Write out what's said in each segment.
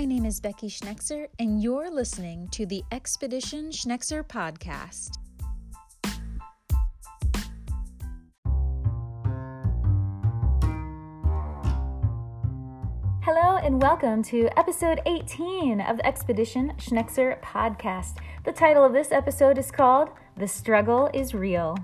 My name is Becky Schnekser, and you're listening to the Expedition Schnekser podcast. Hello, and welcome to episode 18 of the Expedition Schnekser podcast. The title of this episode is called The Struggle is Real.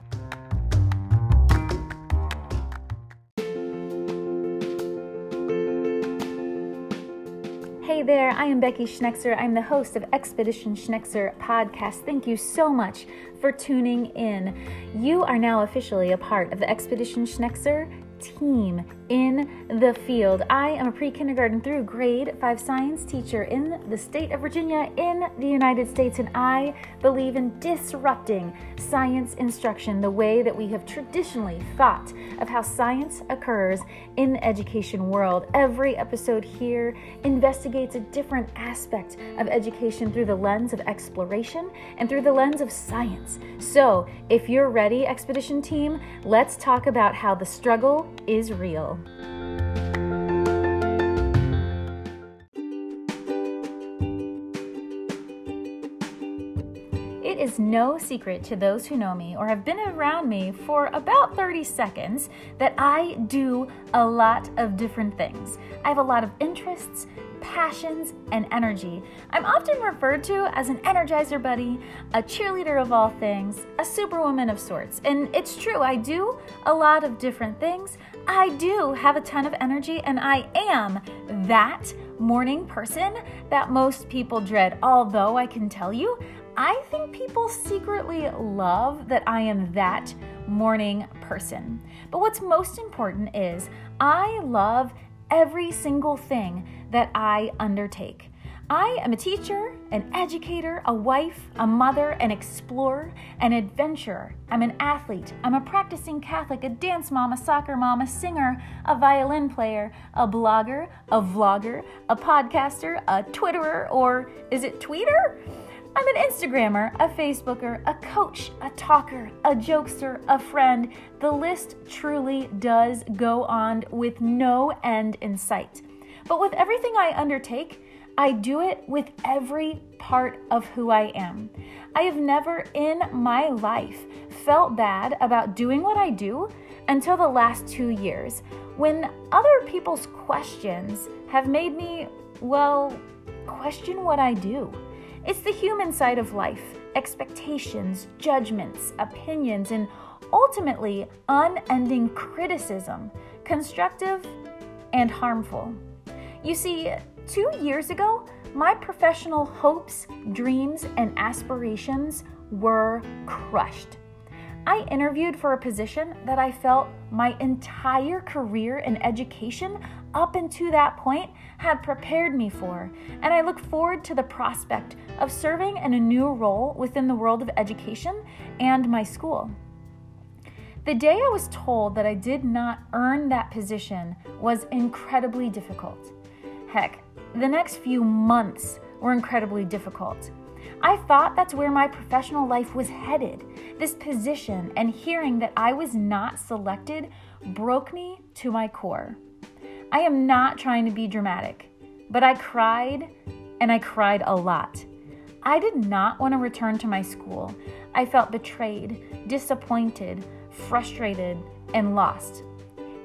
There, I am Becky Schnekser. I'm the host of Expedition Schnekser podcast. Thank you so much for tuning in. You are now officially a part of the Expedition Schnekser team in the field. I am a pre kindergarten through grade five science teacher in the state of Virginia in the United States, and I believe in disrupting science instruction the way that we have traditionally thought of how science occurs in the education world. Every episode here investigates a different aspect of education through the lens of exploration and through the lens of science. So, if you're ready, Expedition Team, let's talk about how the struggle is real. No secret to those who know me or have been around me for about 30 seconds that I do a lot of different things. I have a lot of interests, passions, and energy. I'm often referred to as an energizer buddy, a cheerleader of all things, a superwoman of sorts. And it's true, I do a lot of different things. I do have a ton of energy, and I am that morning person that most people dread. Although I can tell you, I think people secretly love that I am that morning person. But what's most important is I love every single thing that I undertake. I am a teacher, an educator, a wife, a mother, an explorer, an adventurer. I'm an athlete. I'm a practicing Catholic, a dance mom, a soccer mom, a singer, a violin player, a blogger, a vlogger, a podcaster, a Twitterer, or is it tweeter? I'm an Instagrammer, a Facebooker, a coach, a talker, a jokester, a friend. The list truly does go on with no end in sight. But with everything I undertake, I do it with every part of who I am. I have never in my life felt bad about doing what I do until the last two years, when other people's questions have made me, well, question what I do. It's the human side of life expectations, judgments, opinions, and ultimately unending criticism, constructive and harmful. You see, two years ago, my professional hopes, dreams, and aspirations were crushed. I interviewed for a position that I felt my entire career in education up until that point had prepared me for, and I look forward to the prospect of serving in a new role within the world of education and my school. The day I was told that I did not earn that position was incredibly difficult. Heck, the next few months were incredibly difficult. I thought that's where my professional life was headed. This position and hearing that I was not selected broke me to my core. I am not trying to be dramatic, but I cried and I cried a lot. I did not want to return to my school. I felt betrayed, disappointed, frustrated, and lost.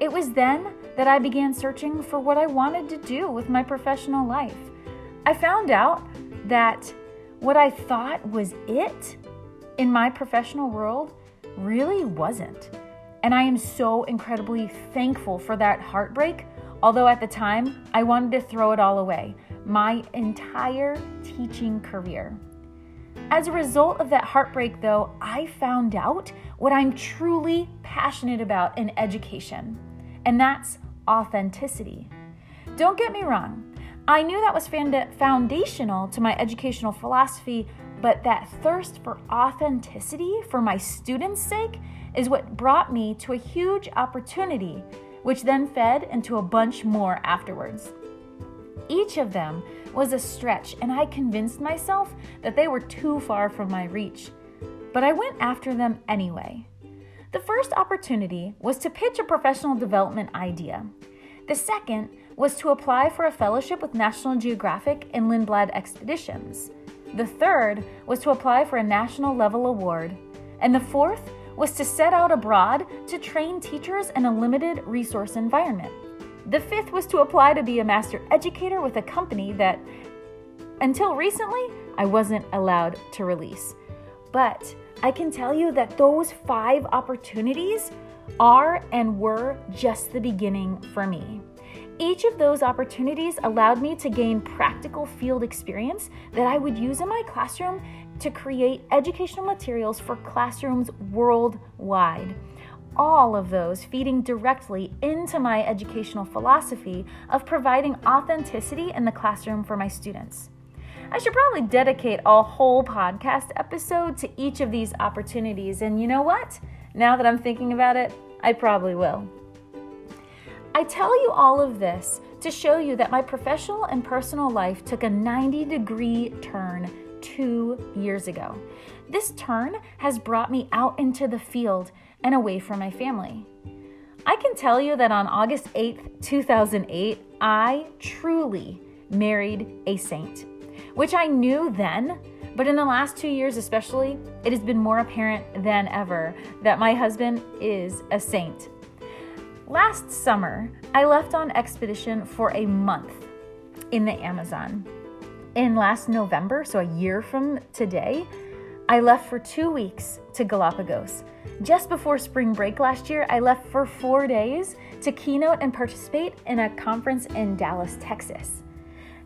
It was then that I began searching for what I wanted to do with my professional life. I found out that what I thought was it in my professional world really wasn't. And I am so incredibly thankful for that heartbreak, although at the time I wanted to throw it all away my entire teaching career. As a result of that heartbreak, though, I found out what I'm truly passionate about in education, and that's authenticity. Don't get me wrong, I knew that was foundational to my educational philosophy, but that thirst for authenticity for my students' sake is what brought me to a huge opportunity, which then fed into a bunch more afterwards. Each of them was a stretch, and I convinced myself that they were too far from my reach. But I went after them anyway. The first opportunity was to pitch a professional development idea. The second was to apply for a fellowship with National Geographic and Lindblad Expeditions. The third was to apply for a national level award. And the fourth was to set out abroad to train teachers in a limited resource environment. The fifth was to apply to be a master educator with a company that, until recently, I wasn't allowed to release. But I can tell you that those five opportunities are and were just the beginning for me. Each of those opportunities allowed me to gain practical field experience that I would use in my classroom to create educational materials for classrooms worldwide. All of those feeding directly into my educational philosophy of providing authenticity in the classroom for my students. I should probably dedicate a whole podcast episode to each of these opportunities, and you know what? Now that I'm thinking about it, I probably will. I tell you all of this to show you that my professional and personal life took a 90 degree turn two years ago. This turn has brought me out into the field and away from my family. I can tell you that on August 8th, 2008, I truly married a saint, which I knew then but in the last two years, especially, it has been more apparent than ever that my husband is a saint. Last summer, I left on expedition for a month in the Amazon. In last November, so a year from today, I left for two weeks to Galapagos. Just before spring break last year, I left for four days to keynote and participate in a conference in Dallas, Texas.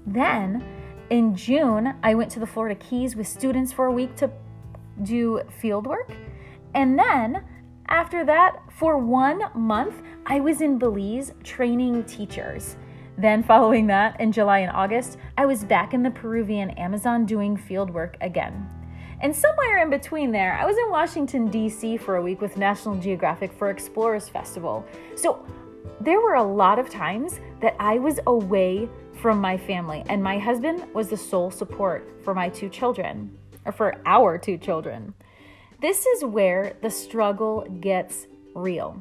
Then in June, I went to the Florida Keys with students for a week to do field work. And then after that, for one month, I was in Belize training teachers. Then, following that, in July and August, I was back in the Peruvian Amazon doing field work again. And somewhere in between there, I was in Washington, D.C. for a week with National Geographic for Explorers Festival. So there were a lot of times that I was away from my family, and my husband was the sole support for my two children, or for our two children. This is where the struggle gets real.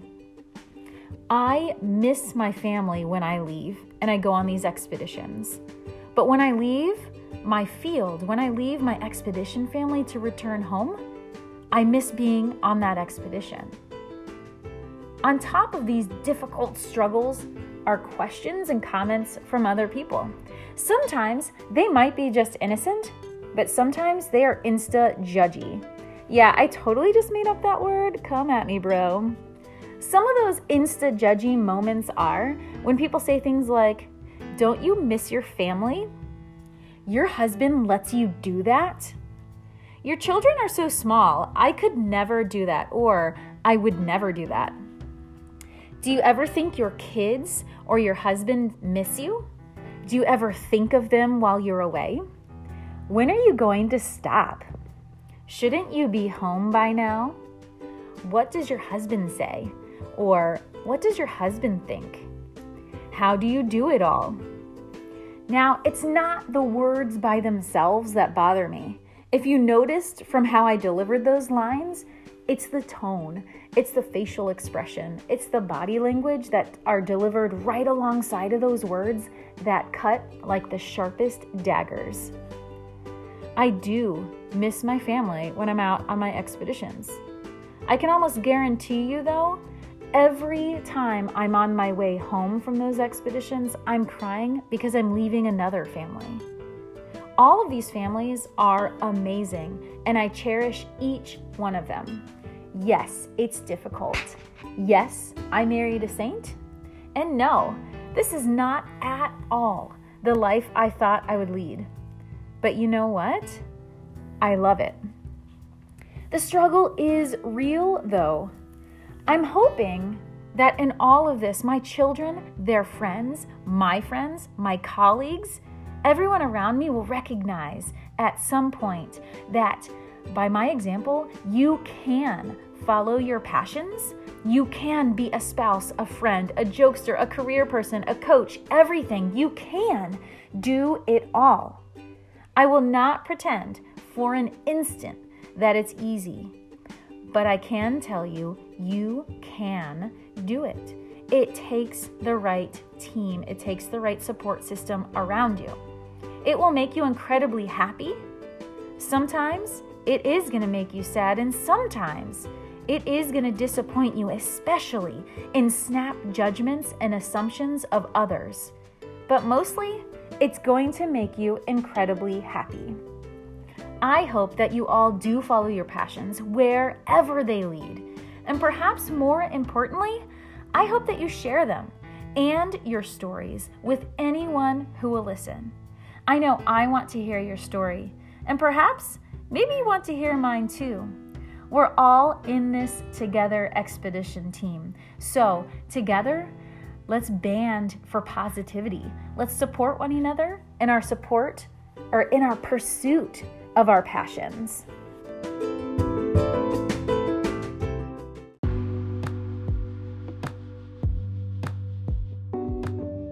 I miss my family when I leave and I go on these expeditions. But when I leave my field, when I leave my expedition family to return home, I miss being on that expedition. On top of these difficult struggles are questions and comments from other people. Sometimes they might be just innocent, but sometimes they are insta judgy. Yeah, I totally just made up that word. Come at me, bro. Some of those insta judgy moments are when people say things like, Don't you miss your family? Your husband lets you do that? Your children are so small, I could never do that, or I would never do that. Do you ever think your kids or your husband miss you? Do you ever think of them while you're away? When are you going to stop? Shouldn't you be home by now? What does your husband say? Or what does your husband think? How do you do it all? Now, it's not the words by themselves that bother me. If you noticed from how I delivered those lines, it's the tone, it's the facial expression, it's the body language that are delivered right alongside of those words that cut like the sharpest daggers. I do miss my family when I'm out on my expeditions. I can almost guarantee you, though, every time I'm on my way home from those expeditions, I'm crying because I'm leaving another family. All of these families are amazing, and I cherish each one of them. Yes, it's difficult. Yes, I married a saint. And no, this is not at all the life I thought I would lead. But you know what? I love it. The struggle is real, though. I'm hoping that in all of this, my children, their friends, my friends, my colleagues, everyone around me will recognize at some point that by my example, you can follow your passions, you can be a spouse, a friend, a jokester, a career person, a coach, everything. You can do it all. I will not pretend for an instant that it's easy, but I can tell you, you can do it. it takes the right team, it takes the right support system around you. It will make you incredibly happy. Sometimes it is going to make you sad, and sometimes it is going to disappoint you, especially in snap judgments and assumptions of others. But mostly, it's going to make you incredibly happy. I hope that you all do follow your passions wherever they lead. And perhaps more importantly, I hope that you share them and your stories with anyone who will listen. I know I want to hear your story, and perhaps maybe you want to hear mine too. We're all in this together expedition team. So, together, let's band for positivity. Let's support one another in our support or in our pursuit of our passions.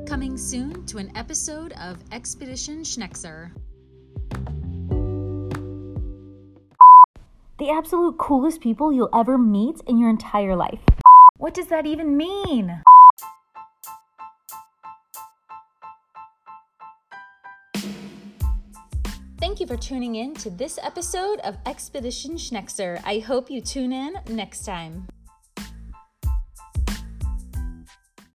Coming soon to an episode of Expedition Schnekser. The absolute coolest people you'll ever meet in your entire life. What does that even mean? Thank you for tuning in to this episode of Expedition Schnekser. I hope you tune in next time.